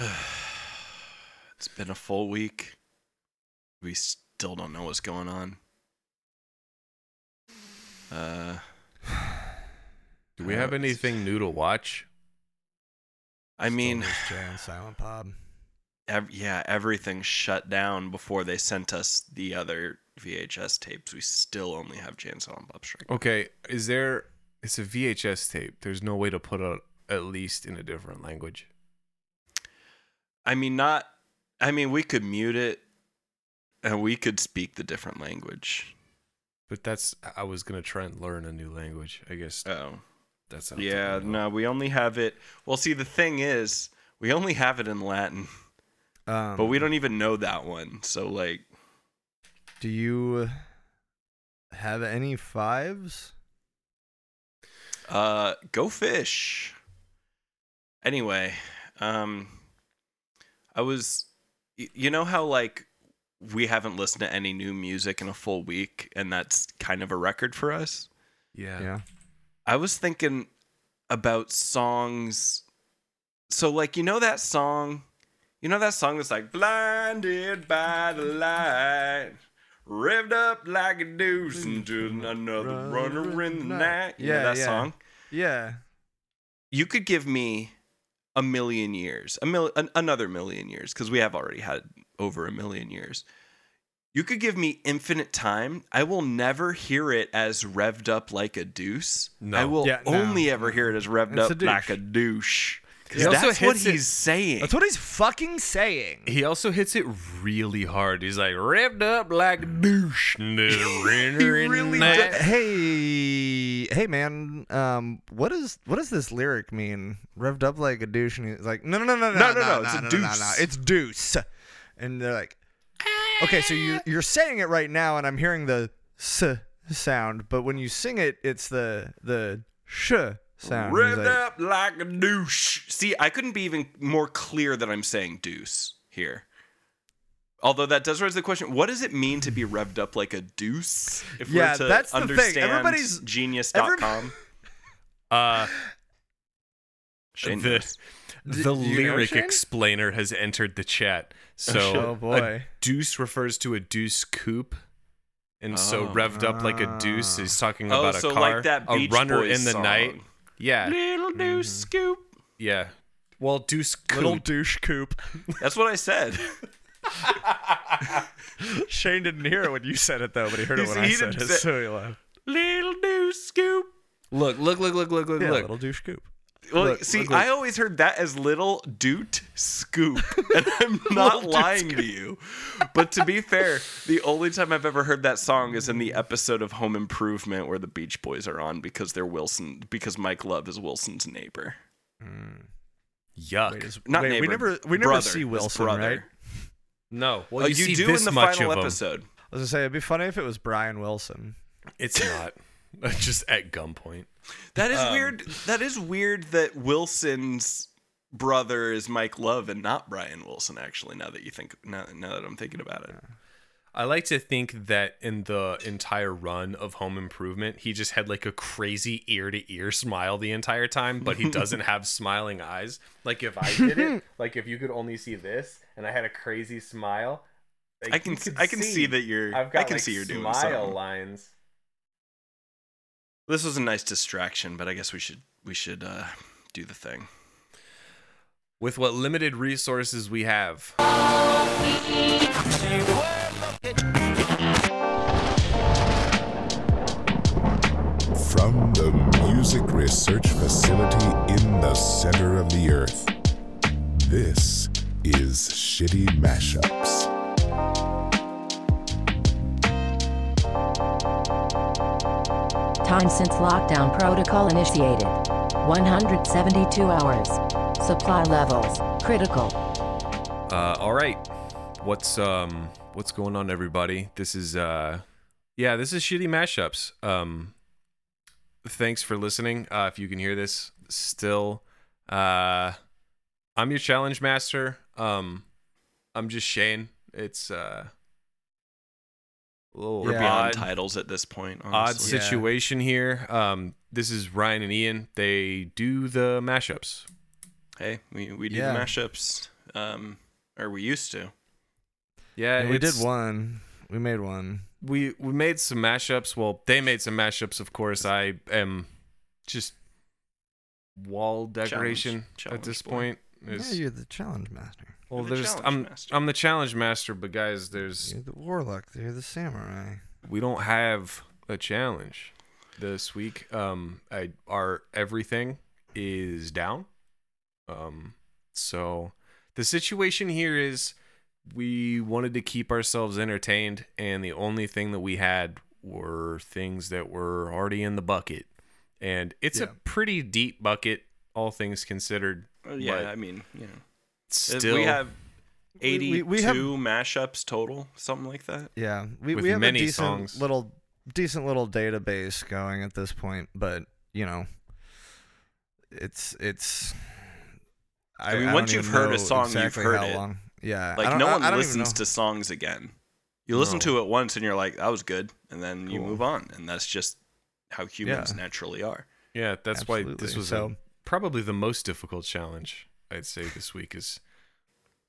it's been a full week. We still don't know what's going on. Uh, Do we have anything new to watch? I mean, Jay Silent Bob. ev- yeah, everything shut down before they sent us the other VHS tapes. We still only have Jay and Silent Bob Strike. Okay, is there? It's a VHS tape. There's no way to put it at least in a different language. I mean, not. I mean, we could mute it, and we could speak the different language. But that's. I was gonna try and learn a new language. I guess Oh, that's. yeah. No, we only have it. Well, see, the thing is, we only have it in Latin, Um, but we don't even know that one. So, like, Do you have any fives? uh, go fish. Anyway, um, I was, you know how like we haven't listened to any new music in a full week, and that's kind of a record for us. Yeah. Yeah. I was thinking about songs. So, like, you know that song? You know that song that's like, blinded by the light, revved up like a deuce into another runner in the night. You know Yeah, that yeah. song? Yeah. You could give me a million years, a mil- an- another million years, because we have already had over a million years. You could give me infinite time. I will never hear it as revved up like a deuce. No. I will Yeah, no. only ever hear it as revved It's up douche. like a douche. 'Cause He also that's what hits it- he's saying. That's what he's fucking saying. He also hits it really hard. He's like revved up like a douche. he really does. Hey, hey, man. Um, what is what does this lyric mean? Revved up like a douche, and he's like, no, no, no, no, No, no, no, no, no, it's a no, no, deuce. no, it's deuce. And they're like, okay, so you you're saying it right now, and I'm hearing the s sound, but when you sing it, it's the the sh sound. Revved like, up like a douche. See, I couldn't be even more clear that I'm saying deuce here. Although that does raise the question, what does it mean to be revved up like a deuce? If Yeah, we're to that's the thing. understand Everybody's- genius.com. Uh, Shane the knows. the do lyric Shane? explainer has entered the chat. So Oh, boy. a deuce refers to a deuce coupe. And so Oh. revved up like a deuce is talking Oh, about a car, like that a runner Boys in the song. night. Yeah, Little deuce scoop. yeah. Well, deuce little coupe. douche coupe. That's what I said. Shane didn't hear it when you said it though, but he heard it He's- when I he said didn't it, say- so he laughed. Little deuce scoop. Look, look, look, look, look, look, Yeah, look. little douche coop. Well, Look, see, look, look. I always heard that as little doot scoop, and I'm not lying to you. But to be fair, the only time I've ever heard that song is in the episode of Home Improvement where the Beach Boys are on because they're Wilson, because Mike Love is Wilson's neighbor. Hmm. Yuck. Wait, is- Not wait, neighbor. we never we never brother, see his Wilson, brother. right? No. Well, Oh, you, you, see do this in the much final of 'em. episode. I was gonna say it'd be funny if it was Brian Wilson. It's not. Just at gunpoint. That is Um, weird. That is weird that Wilson's brother is Mike Love and not Brian Wilson. Actually, now that you think, now, now that I'm thinking about it, I like to think that in the entire run of Home Improvement, he just had like a crazy ear to ear smile the entire time, but he doesn't have smiling eyes. Like if I did it, like if you could only see this and I had a crazy smile, like, I can I can see, that you're. I've got I can like, see you're doing smile something. lines. This was a nice distraction, but I guess we should we should uh, do the thing. With what limited resources we have, Music Research Facility in the center of the earth, this is Shitty Mashups. Time since lockdown protocol initiated. 172 hours. Supply levels critical. Uh, all right. What's um what's going on everybody? This is uh yeah, this is shitty mashups. Um thanks for listening. Uh if you can hear this still uh I'm your challenge master. Um I'm just Shane. It's uh a little We're Yeah. beyond odd, titles at this point. odd Honestly. Yeah. situation here. Um this is Ryan and Ian. They do the mashups. Hey, we we do Yeah. the mashups. um, or we used to. Yeah, we did one. We made one. We we made some mashups. Well, they made some mashups. Of course, I am just wall decoration at challenge this boy. point. Yeah, you're the challenge master. well, You're the there's I'm master. I'm the challenge master, but guys, there's You're the warlock. You're the samurai. we don't have a challenge this week. Um, I our everything is down. Um, so the situation here is we wanted to keep ourselves entertained, and the only thing that we had were things that were already in the bucket, and it's a pretty deep bucket, all things considered. Uh, yeah, I mean, you know, Still, we have eighty-two we- we have- mashups total, something like that. Yeah, we, we have many a decent songs. little decent little database going at this point, but you know, it's it's. I mean, don't once you've heard a know song, you've heard how it. long. Yeah, Like no I- one I listens to songs again. You listen No. to it once and you're like, "That was good," and then you move on, and that's just how humans Yeah. naturally are. yeah, that's why this was so. a, probably the most difficult challenge I'd say this week is.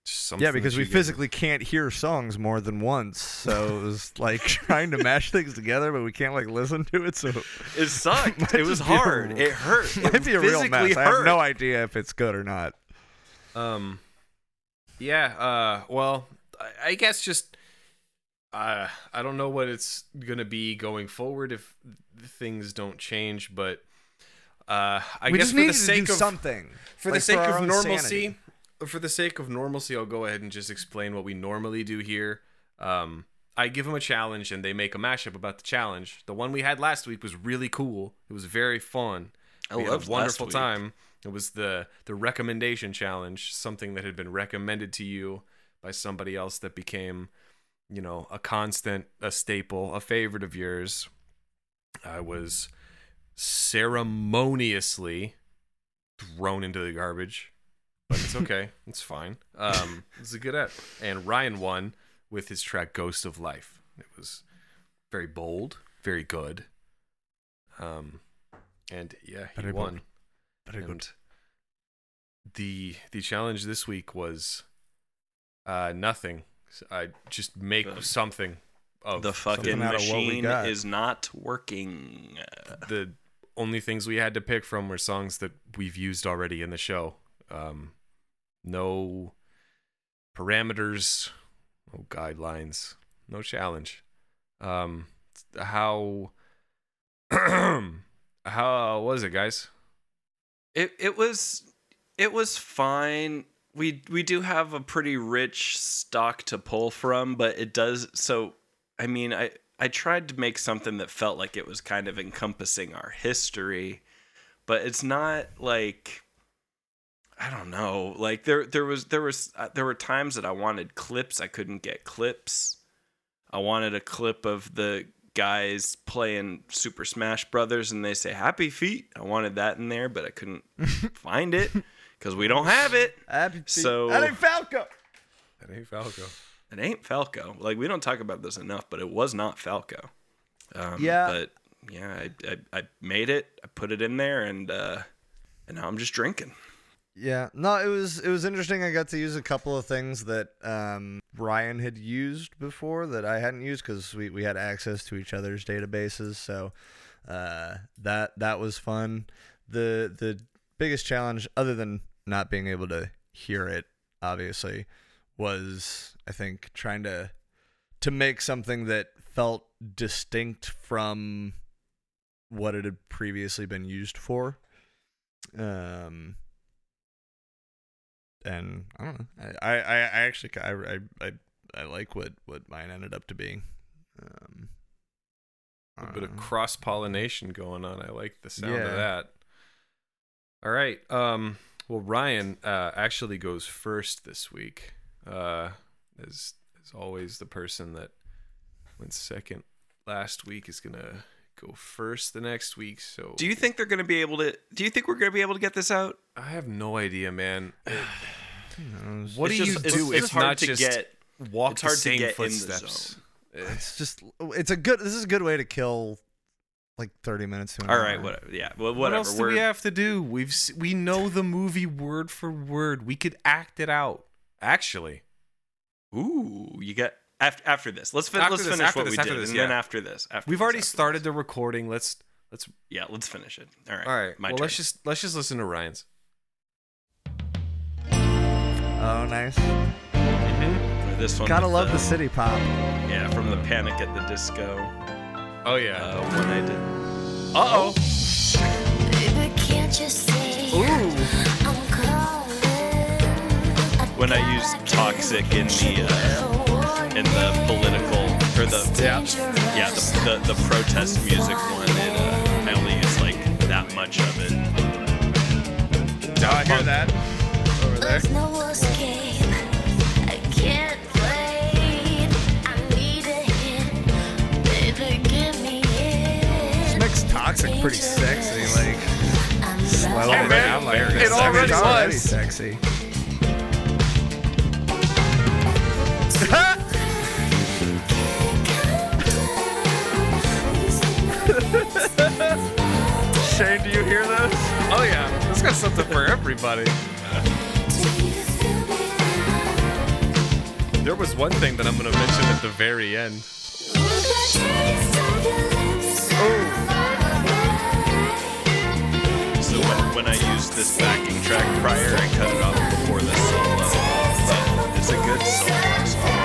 something yeah, because we you guys- physically can't hear songs more than once, so it was like trying to mash things together, but we can't like listen to it. So It sucked. Might it was just be a- hard. It hurt. it might be a real physically mess. I have no idea if it's good or not. Um, yeah. Uh, well, I, I guess just uh, I don't know what it's gonna be going forward if things don't change, but uh, I we guess just for the sake to do of something for like, the sake our of normalcy, sanity. for the sake of normalcy, I'll go ahead and just explain what we normally do here. Um, I give them a challenge and they make a mashup about the challenge. The one we had last week was really cool. It was very fun. I we had loved a last wonderful week. time. It was the the recommendation challenge, something that had been recommended to you by somebody else that became, you know, a constant, a staple, a favorite of yours. I was ceremoniously thrown into the garbage, but it's okay. it's fine. Um, it's a good app. And Ryan won with his track "Ghost of Life." It was very bold, very good. Um, and yeah, he Very won. bold. Very And The the challenge this week was uh nothing. I just make The- something of The fucking Something out of what we machine is not working. the only things we had to pick from were songs that we've used already in the show. Um, no parameters, no guidelines, no challenge. Um, how how was it, guys? It it was it was fine. We we do have a pretty rich stock to pull from, but it does so I mean, I I tried to make something that felt like it was kind of encompassing our history, but it's not like I don't know. Like there there was there was uh, there were times that I wanted clips, I couldn't get clips. I wanted a clip of the guys playing Super Smash Brothers and they say happy feet. I wanted that in there, but I couldn't find it because we don't have it. Happy feet. So- that ain't Falco. That ain't Falco. It ain't Falco. Like we don't talk about this enough, but it was not Falco. Um, Yeah. But yeah, I, I I made it. I put it in there, and uh, and now I'm just drinking. Yeah, no, it was it was interesting. I got to use a couple of things that um, Ryan had used before that I hadn't used because we, we had access to each other's databases. So uh, that that was fun. The the biggest challenge, other than not being able to hear it, obviously, was I think trying to to make something that felt distinct from what it had previously been used for. Um, and I don't know. I, I, I actually I, I, I, I like what what mine ended up to be. Um, A bit of cross pollination going on. I like the sound Yeah. of that. All right. Um. Well, Ryan uh, actually goes first this week. Uh, as as always, the person that went second last week is gonna go first the next week. So Do you think they're gonna be able to? Do you think we're gonna be able to get this out? I have no idea, man. What It's do just- you it's- do it's if hard not to just get- walk it's the hard to same get in the footsteps? Eh, It's just it's a good. This is a good way to kill like thirty minutes to an All hour. right, whatever. Yeah, well, What else do We're- we have to do? We've we know the movie word for word. We could act it out. actually. Ooh, you get after after this. Let's fin- After let's this, finish after what this, we after did, this, and then after this, after We've this, already after started this. the recording. Let's let's Yeah, let's finish it. All right. All right. My well, turn. let's just let's just listen to Ryan's. Oh, nice. Or this one. Gotta love the city pop. Yeah, from the Panic at the Disco Oh yeah. uh, one I did. Uh oh. Baby, When I use Toxic in the uh, in the political or the Yeah. yeah the the, the protest music one, it, uh, I only used like that much of it. Oh, I hear that over there. There's no escape. I can't wait. I need a hit. Baby, give me This it. Toxic pretty sexy, like I'm it man, down like it this. I mean, already it's already was. sexy. Shane, do you hear this? Oh yeah. It's got something for everybody. There was one thing that I'm gonna mention at the very end. Oh. So when, when I used this backing track prior, I cut it off before the solo. But it's a good solo song.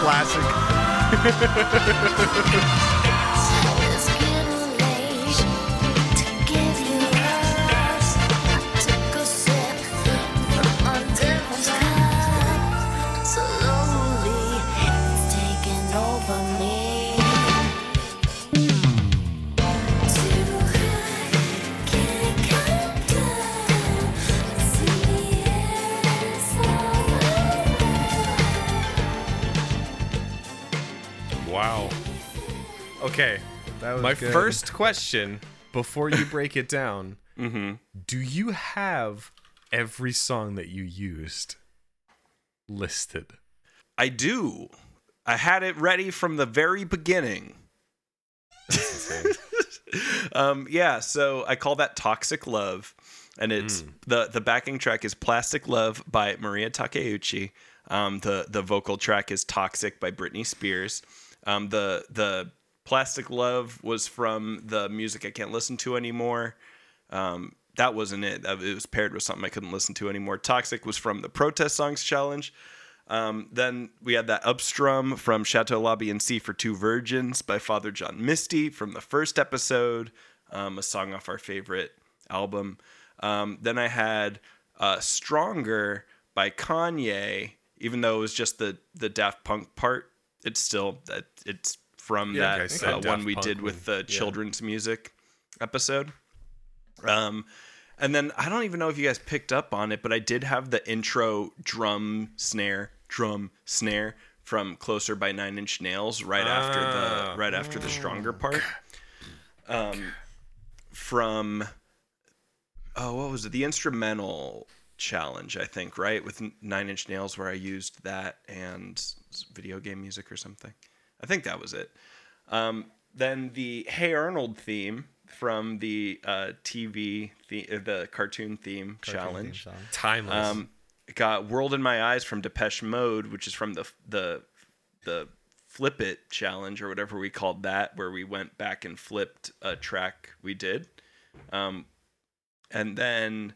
Classic. Okay. That was My good. first question before you break it down. mm-hmm. Do you have every song that you used listed? I do. I had it ready from the very beginning. um, yeah, so I call that Toxic Love. And it's the the backing track is Plastic Love by Mariya Takeuchi. Um, the the vocal track is Toxic by Britney Spears. Um, the the Plastic Love was from the music I can't listen to anymore. Um, that wasn't it. It was paired with something I couldn't listen to anymore. Toxic was from the Protest Songs Challenge. Um, then we had that Upstrum from Chateau Lobby and C for Two Virgins by Father John Misty from the first episode, um, a song off our favorite album. Um, then I had uh, Stronger by Kanye, even though it was just the, the Daft Punk part. It's still it's from Yeah, that uh, one we Punk did with the yeah. children's music episode. Um, and then I don't even know if you guys picked up on it, but I did have the intro drum snare, drum snare from "Closer" by Nine Inch Nails right after Ah. the right after the stronger part. Um, from oh, what was it? The instrumental challenge, I think, right with Nine Inch Nails, where I used that and video game music or something. I think that was it. Um, then the Hey Arnold theme from the uh, TV, the, uh, the cartoon theme challenge. Timeless. Um, got World in My Eyes from Depeche Mode, which is from the the the Flip It challenge or whatever we called that, where we went back and flipped a track we did. Um, and then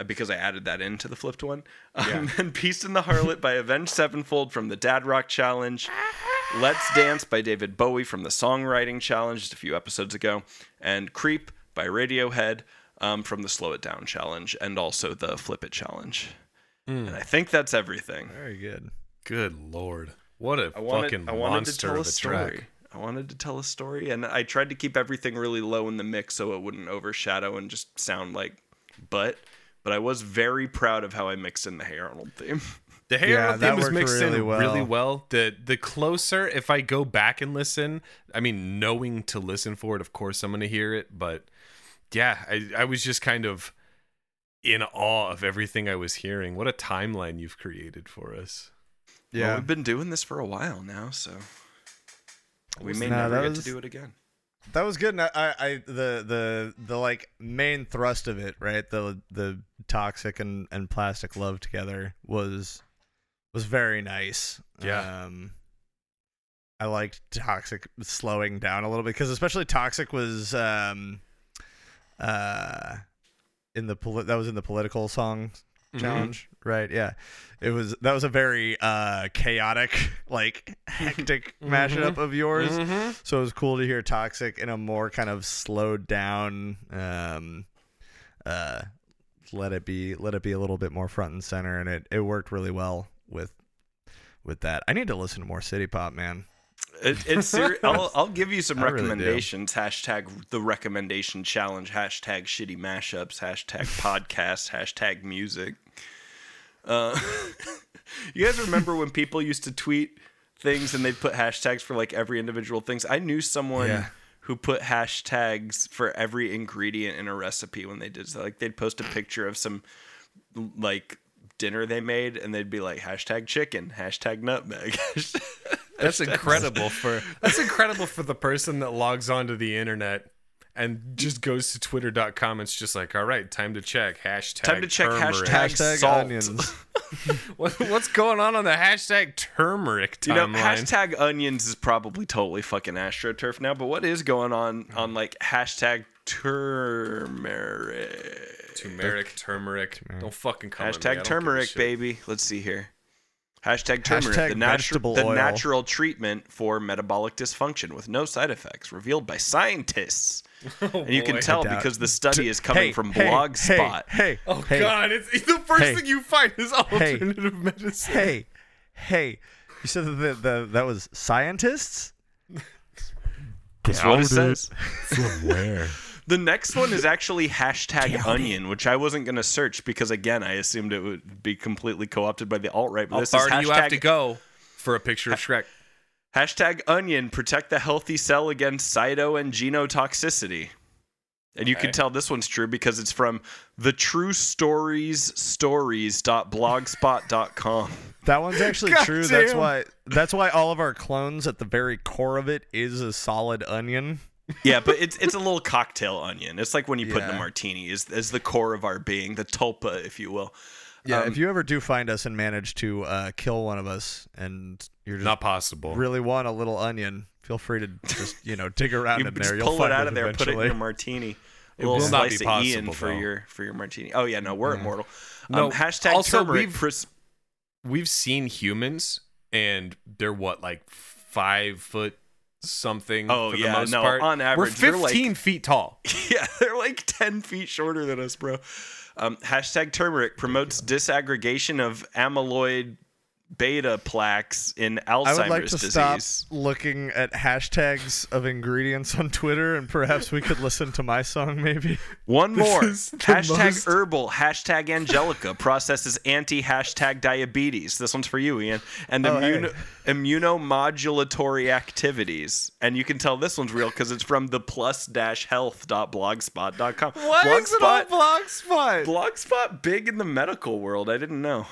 uh, because I added that into the flipped one, um, then Peace in the Harlot by Avenged Sevenfold from the Dad Rock challenge. Let's Dance by David Bowie from the Songwriting Challenge just a few episodes ago, and Creep by Radiohead um, from the Slow It Down Challenge, and also the Flip It Challenge. Hmm. And I think that's everything. Very good. Good lord. What a I wanted, fucking I wanted to monster tell of a story. track. I wanted to tell a story, and I tried to keep everything really low in the mix so it wouldn't overshadow and just sound like butt. But I was very proud of how I mixed in the Hey Arnold theme. The hair Yeah, Arnold theme was mixed really in well. really well. The the closer, if I go back and listen, I mean, knowing to listen for it, of course, I'm gonna hear it. But yeah, I, I was just kind of in awe of everything I was hearing. What a timeline you've created for us. Well, Yeah. we've been doing this for a while now, so we may Nah, never get was- to do it again. That was good. And I, I, I the the the like main thrust of it, right? The the toxic and and plastic love together was was very nice. Yeah. Um, I liked toxic slowing down a little bit because especially toxic was um uh in the poli- that was in the political song Mhm. challenge right yeah it was that was a very uh chaotic like hectic mashup of yours Mhm. so it was cool to hear Toxic in a more kind of slowed down, um, uh, let it be, let it be a little bit more front and center, and it, it worked really well with with that. I need to listen to more city pop, man. It, it's seri- I'll, I'll give you some I really recommendations. Hashtag the recommendation challenge. Hashtag shitty mashups. Hashtag podcast. Hashtag music. Uh, you guys remember when people used to tweet things and they'd put hashtags for like every individual things? I knew someone Yeah. who put hashtags for every ingredient in a recipe when they did so. Like they'd post a picture of some like dinner they made and they'd be like hashtag chicken, hashtag nutmeg. That's incredible for that's incredible for the person that logs onto the internet and just goes to twitter.com and it's just like, all right, time to check. Hashtag Time to check turmeric. hashtag- Hashtag salt. onions. What, what's going on on the hashtag turmeric You know, timeline? hashtag onions is probably totally fucking astroturf now, but what is going on on like hashtag turmeric? turmeric, turmeric. Don't fucking come at me. I Hashtag don't give a turmeric, shit. baby. Let's see here. Hashtag turmeric, Hashtag the, natu- vegetable the oil. natural treatment for metabolic dysfunction with no side effects, revealed by scientists. Oh, and you can tell doubt- because the study is coming Hey, from hey, Blogspot. Hey, hey, Oh hey, god, it's, it's the first Hey. thing you find is Hey. alternative medicine. hey, hey. You said that the, the, that was scientists. That's what it says. From where? The next one is actually hashtag onion, which I wasn't going to search because, again, I assumed it would be completely co opted by the alt right. But How this far is do you have to go for a picture of Shrek? Hashtag onion, protect the healthy cell against cyto and genotoxicity. And you can tell this one's true because it's from the true stories stories.blogspot.com. That one's actually God true. That's why. That's why all of our clones at the very core of it is a solid onion. Yeah, but it's it's a little cocktail onion. It's like when you put in a martini is is the core of our being, the tulpa, if you will. Yeah, Um, if you ever do find us and manage to uh, kill one of us, and you're just Not possible. really want a little onion, feel free to just you know dig around you in just there. You'll pull find it out us of there, put it in eventually. your martini. A It little will not be slice of Ian possible, for though. your for your martini. Oh yeah, no, we're immortal. No, um, hashtag also, turmeric. we've- pres- We've seen humans, and they're what, like five foot something? Oh, for yeah, the most no, part. on average, we're they're like- 15 feet tall. Yeah, they're like 10 feet shorter than us, bro. Um, hashtag turmeric promotes disaggregation of amyloid beta plaques in Alzheimer's disease. I would like to disease. stop looking at hashtags of ingredients on Twitter, and perhaps we could listen to my song, maybe. One more. Hashtag most- herbal. Hashtag Angelica processes anti hashtag diabetes. This one's for you, Ian. And Oh, hey. immuno, immunomodulatory activities. And you can tell this one's real because it's from the plus health.blogspot.com. Blogspot, Blogspot? Blogspot big in the medical world. I didn't know.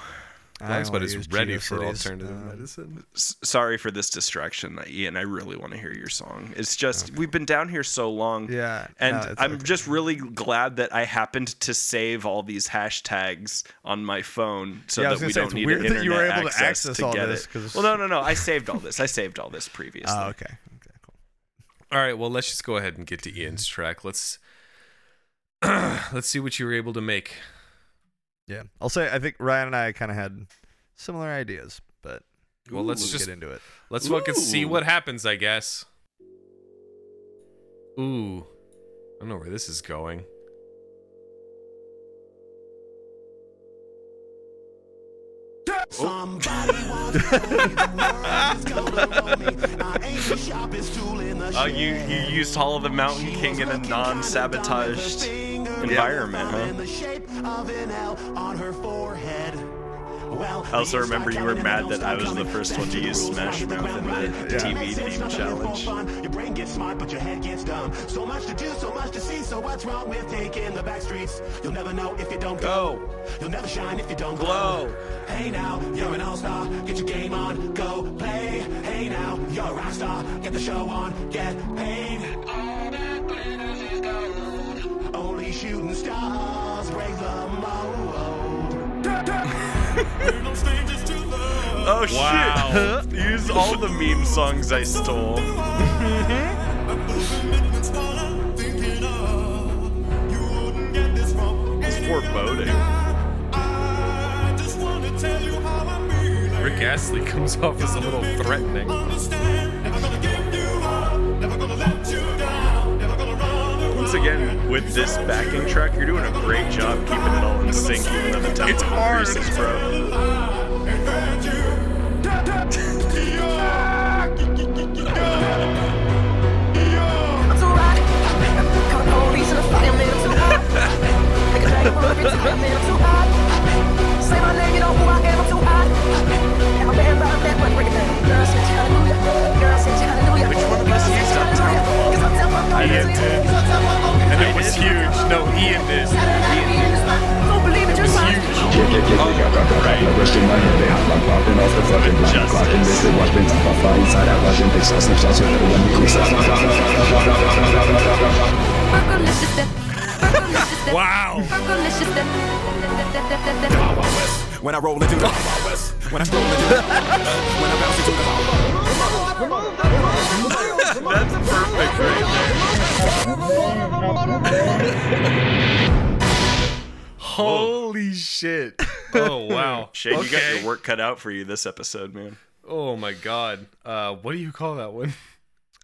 I Blogspot only is use ready for GeoCities. alternative Um, medicine. S- sorry for this distraction, Ian. I really want to hear your song. It's just we've been down here so long. Yeah, And no, I'm okay. just really glad that I happened to save all these hashtags on my phone so Yeah, that we say, don't it's need weird internet that you were able to access access all get this, it. 'cause- Well, no, no, no. I saved all this. I saved all this previously. Oh, okay. Okay, cool. All right, well, let's just go ahead and get to Ian's track. Let's let's see what you were able to make. Yeah, I'll say I think Ryan and I kind of had similar ideas, but Well, let's just get into it. let's fucking see what happens, I guess. Ooh, I don't know where this is going. Oh, you you used Hall of the Mountain King in a non-sabotaged environment, uh-huh. huh? In the shape of an L on her forehead. I also remember you were mad that I was the first one to use Smash Mouth in the TV theme challenge. Your brain gets smart, but your head gets dumb. So much to do, so much to see. So what's wrong with taking the back streets? You'll never know if you don't go. You'll never shine if you don't glow. Hey now, you're an all-star. Get your game on, go play. Hey now, you're a rock star. Get the show on, get paid. Shooting stars break the mold. We're no strangers. Oh shit! Use all the meme songs I stole. It's foreboding. Rick Astley comes off as a little threatening. Once again, with this backing track, you're doing a great job keeping it all in sync, even though the tempo It's hard. increases, bro. I'm too hot. Call the police and the fire, man, I'm too hot. Make a dragon run every time, man, I'm too hot. Say my name, you know who I am, I'm too hot. And my band bottom that way, break it down. Girl, sing hallelujah. Girl, sing hallelujah. Fergalicious, that- Fergalicious, that- Wow. When I roll into the West, when I stroll into the when I bounce into the That's perfect right Holy shit. Oh, wow. Shane, you got your work cut out for you this episode, man. Oh, my God. Uh, what do you call that one?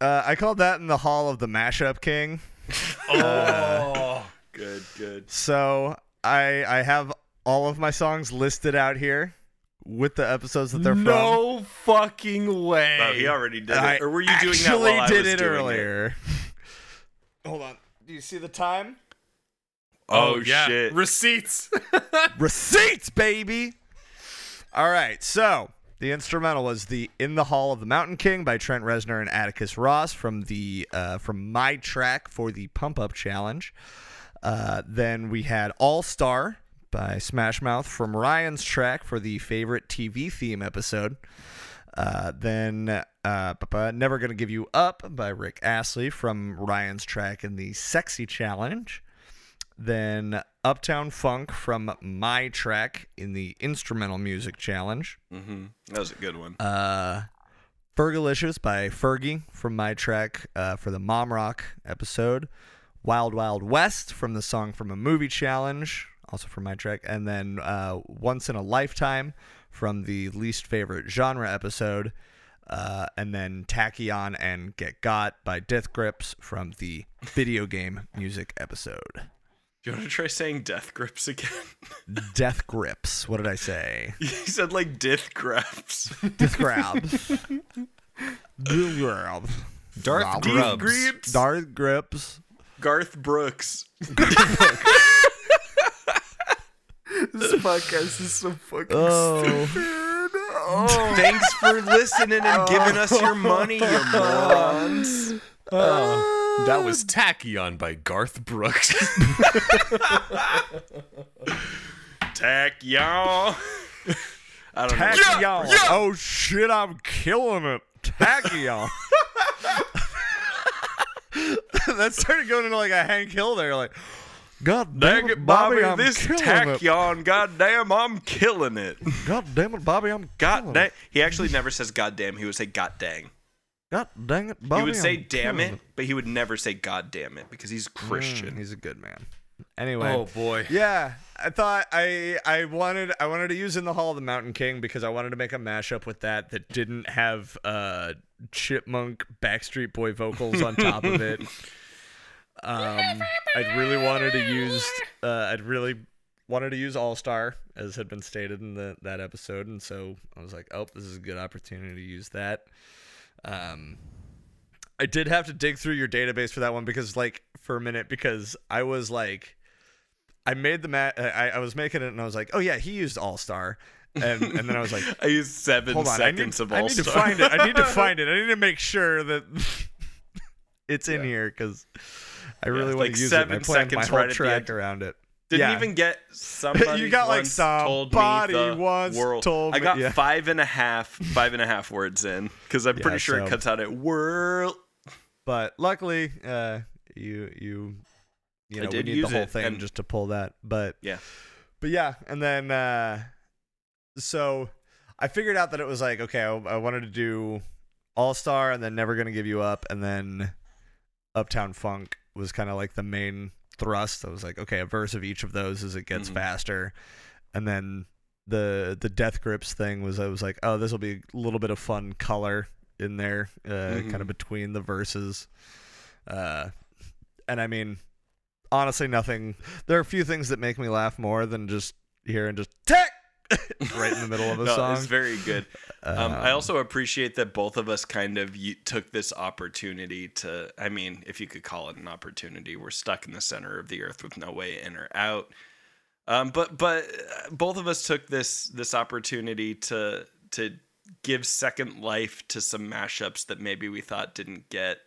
Uh, I called that in the Hall of the Mashup King. Oh. Good, good. So I I have all of my songs listed out here with the episodes that they're from. no fucking way. Oh, he already did I it. Or were you doing that actually while I did was it doing earlier. Hold on. Do you see the time? Oh, yeah. shit. Receipts. Receipts, baby. All right, so the instrumental was the "In the Hall of the Mountain King" by Trent Reznor and Atticus Ross from the uh, from my track for the Pump Up Challenge. Uh, then we had "All Star" by Smash Mouth from Ryan's track for the favorite TV theme episode. Uh, then uh, "Never Gonna Give You Up" by Rick Astley from Ryan's track in the Sexy Challenge then Uptown Funk from my track in the instrumental music challenge. Mm-hmm. That was a good one. Uh, Fergalicious by Fergie from my track uh, for the Mom Rock episode. Wild Wild West from the song from a movie challenge, also from my track. And then uh, Once in a Lifetime from the least favorite genre episode. Uh, and then Takyon and Get Got by Death Grips from the video game music episode. Do you want to try saying death grips again? Death grips. What did I say? you said like death grips. Death grabs. Death grabs. Darth Grubs. grips. Darth grips. Garth Brooks. This podcast is so fucking Oh. Thanks for oh. listening and giving us your money, you morons. Oh. That was Takyon by Garth Brooks. Tack y'all. I don't know. Takyon. Oh shit, I'm killing it. Takyon. that started going into like a Hank Hill there, like, God damn Dang it, it, Bobby, I'm this killing it. goddamn, I'm killing it. God damn it, Bobby, I'm God killing dang. it. He actually never says God damn. He would say god dang. God dang it, Bobby. he would say I'm damn killing it, but he would never say god damn it because he's Christian. Mm, he's a good man. Anyway. oh boy. Yeah, I thought I I wanted I wanted to use in the Hall of the Mountain King because I wanted to make a mashup with that that didn't have uh chipmunk Backstreet Boy vocals on top of it. Um, I really wanted to use uh, I'd really wanted to use All Star as had been stated in the that episode, and so I was like, oh, this is a good opportunity to use that. Um, I did have to dig through your database for that one because, like, for a minute, because I was like, I made the mat. I, I was making it, and I was like, oh yeah, he used All Star, and and then I was like, I used seven hold on, I need, seconds of I need to find it. I need to find it. I need to make sure that it's in Yeah. here because I really want like to use it. I seven planned my seconds whole right the track around it. Didn't Yeah. even get somebody. You got, like, once told me somebody the once world. told I got yeah. five and a half, five and a half words in because I'm Yeah, pretty sure so- it cuts out at world. But luckily, uh, you you you know we need the whole thing and- just to pull that. But Yeah. but yeah, and then uh, so I figured out that it was like okay, I, I wanted to do All Star and then Never Gonna Give You Up, and then Uptown Funk was kind of like the main thrust. I was like, okay, a verse of each of those as it gets Mhm. faster, and then the the Death Grips thing was I was like, oh, this will be a little bit of fun color in there, uh, kind Mhm. of between the verses. Uh, and I mean, honestly, nothing. There are a few things that make me laugh more than just hearing just tech right in the middle of a no, song. It's very good. Um, I Um, also appreciate that both of us kind of took this opportunity to. I mean, if you could call it an opportunity, we're stuck in the center of the earth with no way in or out. Um, but but uh, both of us took this this opportunity to to give second life to some mashups that maybe we thought didn't get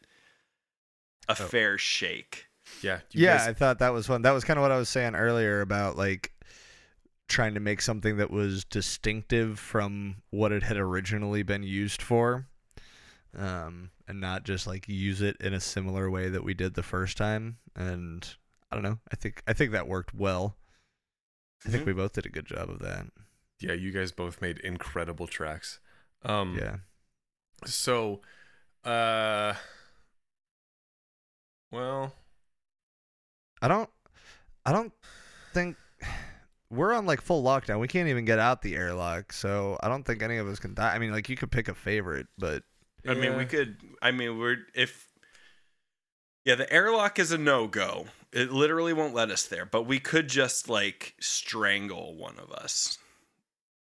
a fair shake. Yeah. you yeah, guys- I thought that was fun. That was kind of what I was saying earlier about like trying to make something that was distinctive from what it had originally been used for. Um, and not just like use it in a similar way that we did the first time. And I don't know. I think I think that worked well. I think Mhm. we both did a good job of that. yeah, you guys both made incredible tracks. Um, Yeah. So, uh, well, I don't I don't think we're on like full lockdown. We can't even get out the airlock, so I don't think any of us can die. I mean, like you could pick a favorite, but I mean, we could. I mean, we're if. Yeah, the airlock is a no go. It literally won't let us there. But we could just like strangle one of us.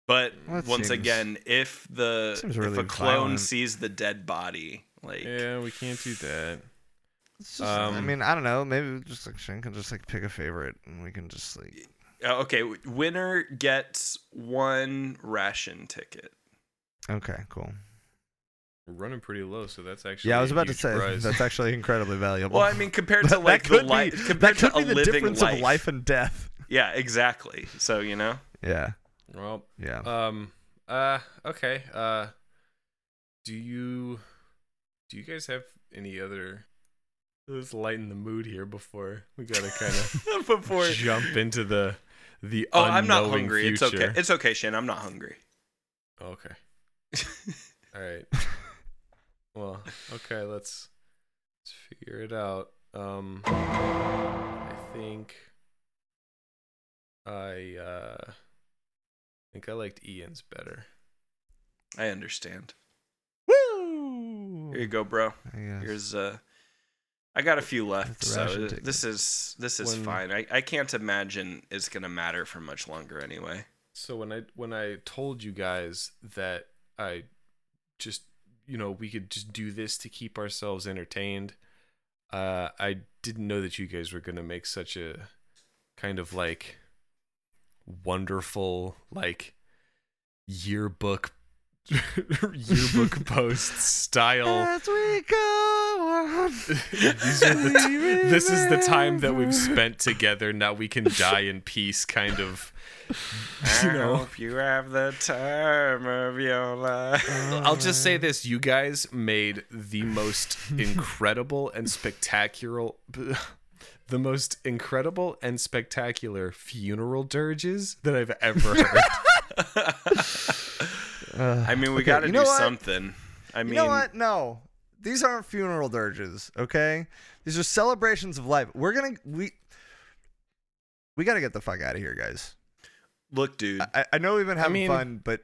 But Well, once seems- again, if the seems if a clone violent. sees the dead body, like yeah, we can't do that. It's just, I Um, mean, I don't know. Maybe just like Shane can just like pick a favorite, and we can just like. Uh, okay, winner gets one ration ticket. Okay, cool. We're running pretty low, so that's actually Yeah, I was about to say prize. that's actually incredibly valuable. Well, I mean, compared to like the could li- be, compared that could to be a the living difference life. of life and death. Yeah, exactly. So you know, Yeah, well, yeah. um, uh, okay. Uh, do you do you guys have any other? Let's lighten the mood here before we gotta kind of before. jump into the the. Oh, I'm not unknowing hungry. It's okay. It's okay, Shane. I'm not hungry. Okay. All right. Well, okay, let's let's figure it out. Um I think I uh I think I liked Ian's better. I understand. Woo! Here you go, bro. Here's uh I got a few left, so ticket. this is this is When- fine. I, I can't imagine it's gonna matter for much longer anyway. So when I when I told you guys that I just you know we could just do this to keep ourselves entertained, uh, I didn't know that you guys were gonna make such a kind of like wonderful like yearbook yearbook post style. As we go on, These are the t- this is the time that we've spent together. Now we can die in peace, kind of. You know. hope you have the time of your life. I'll just say this: you guys made the most incredible and spectacular, the most incredible and spectacular funeral dirges that I've ever heard. Uh, I mean, we okay, got to you do what? something. I mean, you know what? No, these aren't funeral dirges. Okay, these are celebrations of life. We're gonna we we got to get the fuck out of here, guys. look, dude. I, I know we've been having mean, fun, but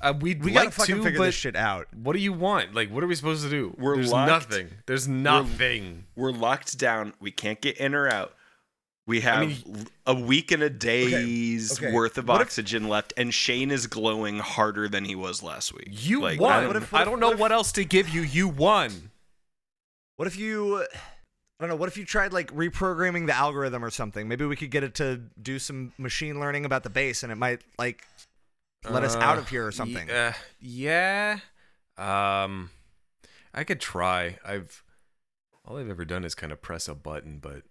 Uh, we'd we like gotta fucking to, figure this shit out. what do you want? Like, what are we supposed to do? We're locked There's locked. nothing. There's nothing. We're locked down. We can't get in or out. We have mean- l- a week and a day's okay. worth of What if- oxygen left, and Shane is glowing harder than he was last week. You Like, won. I I, don't- what if- what if- don't know what if- what else to give you. You won. What if you? I don't know. What if you tried like reprogramming the algorithm or something? Maybe we could get it to do some machine learning about the base, and it might like let us out of here or something. Uh, yeah. Um, I could try. I've all I've ever done is kind of press a button, but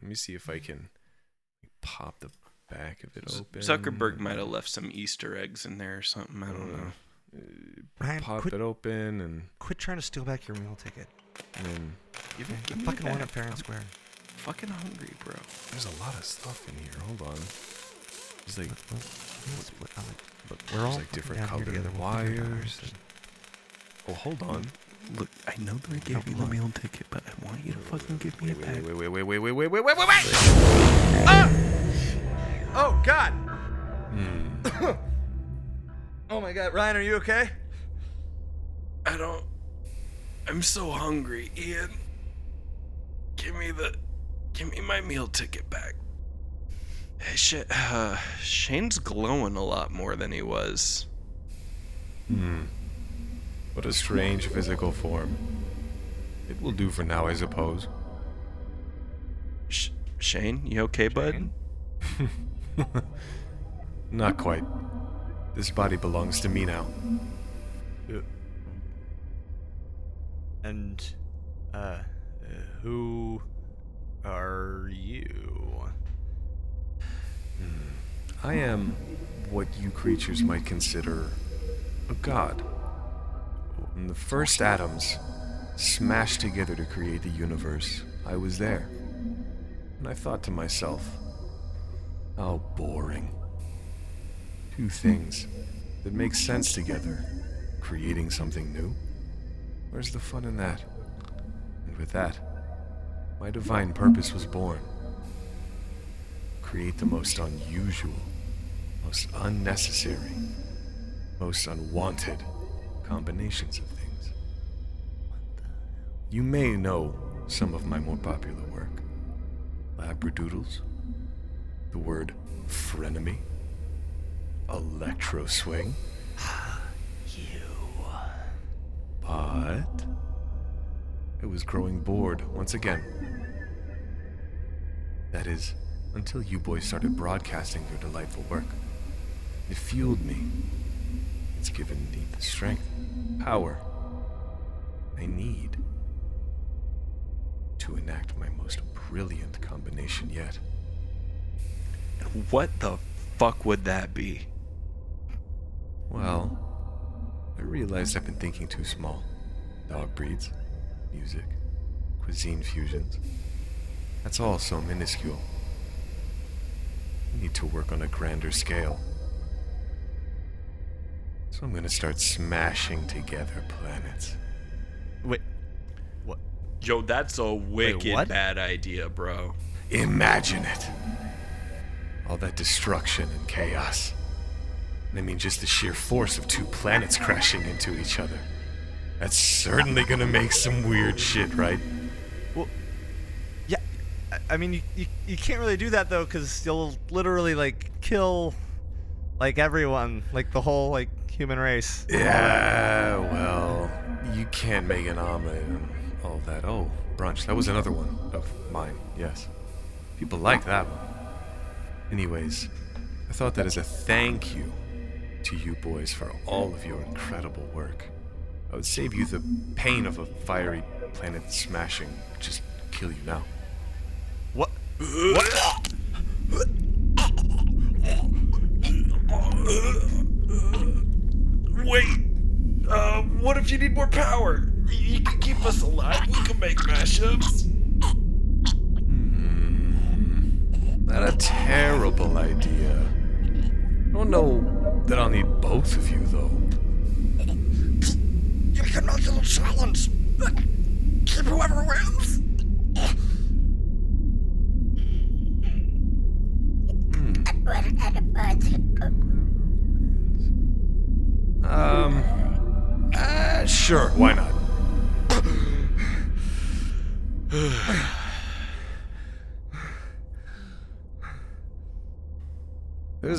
let me see if I can pop the back of it open. Zuckerberg might have left some Easter eggs in there or something. I don't uh, know. Uh, Ryan, pop quit, it open and, quit trying to steal back your meal ticket. and then Give it, I give me fucking back. want at Fair and Square. Fucking hungry, bro. there's a lot of stuff in here. Hold on. There's like What's- what- I'm like, look, We're there's all like different fucking down here colored together. We'll figure it out. wires. and- oh, hold on. Look, I know that I gave you the meal ticket, but I want you to fucking give me it Wait, back. wait, wait, wait, wait, wait, wait, wait, wait, wait, wait. Oh God! Hmm. Oh my God, Ryan, are you okay? I don't. I'm so hungry, Ian. Give me the. Give me my meal ticket back. Hey, shit. Uh, Shane's glowing a lot more than he was. Hmm. What a strange physical form. It will do for now, I suppose. Sh- Shane, you okay, bud? Not quite. This body belongs to me now. And, uh, uh, who are you? I am what you creatures might consider a god. When the first atoms smashed together to create the universe, I was there. And I thought to myself, how boring. Two things that make sense together, creating something new. Where's the fun in that? And with that, my divine purpose was born create the most unusual, most unnecessary, most unwanted combinations of things. You may know some of my more popular work Labradoodles, the word frenemy, electro swing. You. But I was growing bored once again. That is, until you boys started broadcasting your delightful work. It fueled me. It's given me the strength, power I need to enact my most brilliant combination yet. What the fuck would that be? Well, I realized I've been thinking too small. Dog breeds, music, cuisine fusions. That's all so minuscule. I need to work on a grander scale. So I'm gonna start smashing together planets. Wait, what? Yo, that's a wicked what? bad idea, bro. Imagine it! All that destruction and chaos. I mean, just the sheer force of two planets crashing into each other. That's certainly gonna make some weird shit, right? Well, yeah, I, I mean, you, you you can't really do that though, because you'll literally like kill, like everyone, like the whole like human race. Yeah, well, you can't make an omelet and all that. Oh, brunch. That was another one of mine, yes. People like that one. Anyways, I thought that as a thank you to you boys for all of your incredible work, I would save you the pain of a fiery planet smashing. Just kill you now. What? Wait. Uh, what if you need more power? You, can keep us alive. We can make mashups. Not a terrible idea. I don't know that I'll need both of you, though. You nice little challenge.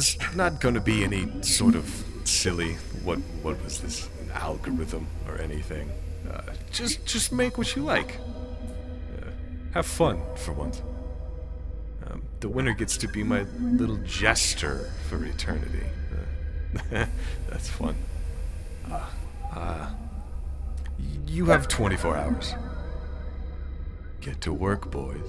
there's not going to be any sort of silly what what was this algorithm or anything. Uh, just just make what you like. Uh, have fun for once. Um, the winner gets to be my little jester for eternity. Uh, that's fun. Uh, uh you have 24 hours. Get to work, boys.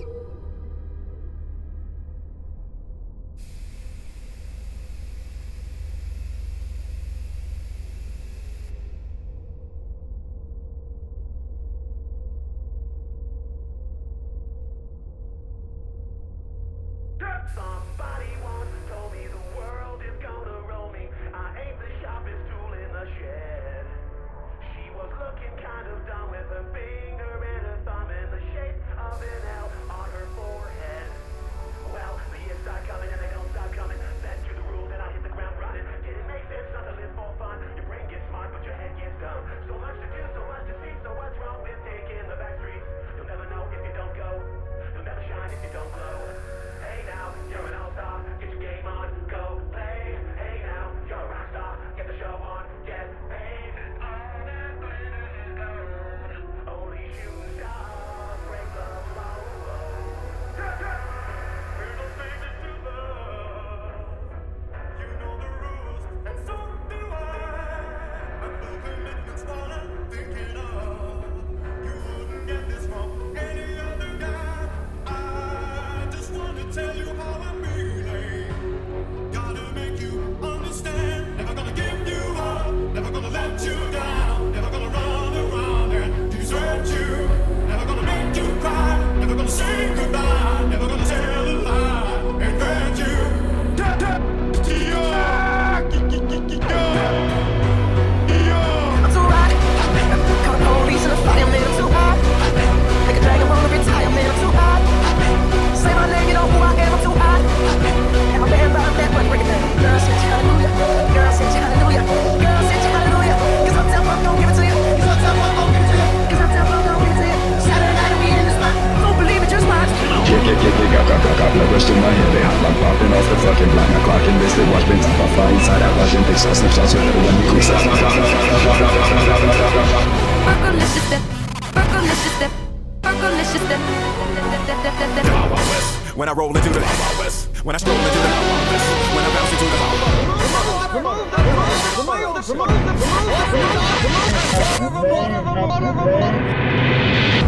Sing. blood rush to my head. They hot like popping off the fucking block I clock in this, they watch me top off fly inside out. Watching big sauce, snip shots with her when we crease out Percolicious step, percolicious step, percolicious step when I roll into the when I stroll into the when I bounce into the Remove the remove the remove the remove the remove the remove the remove the remove the remove the remove the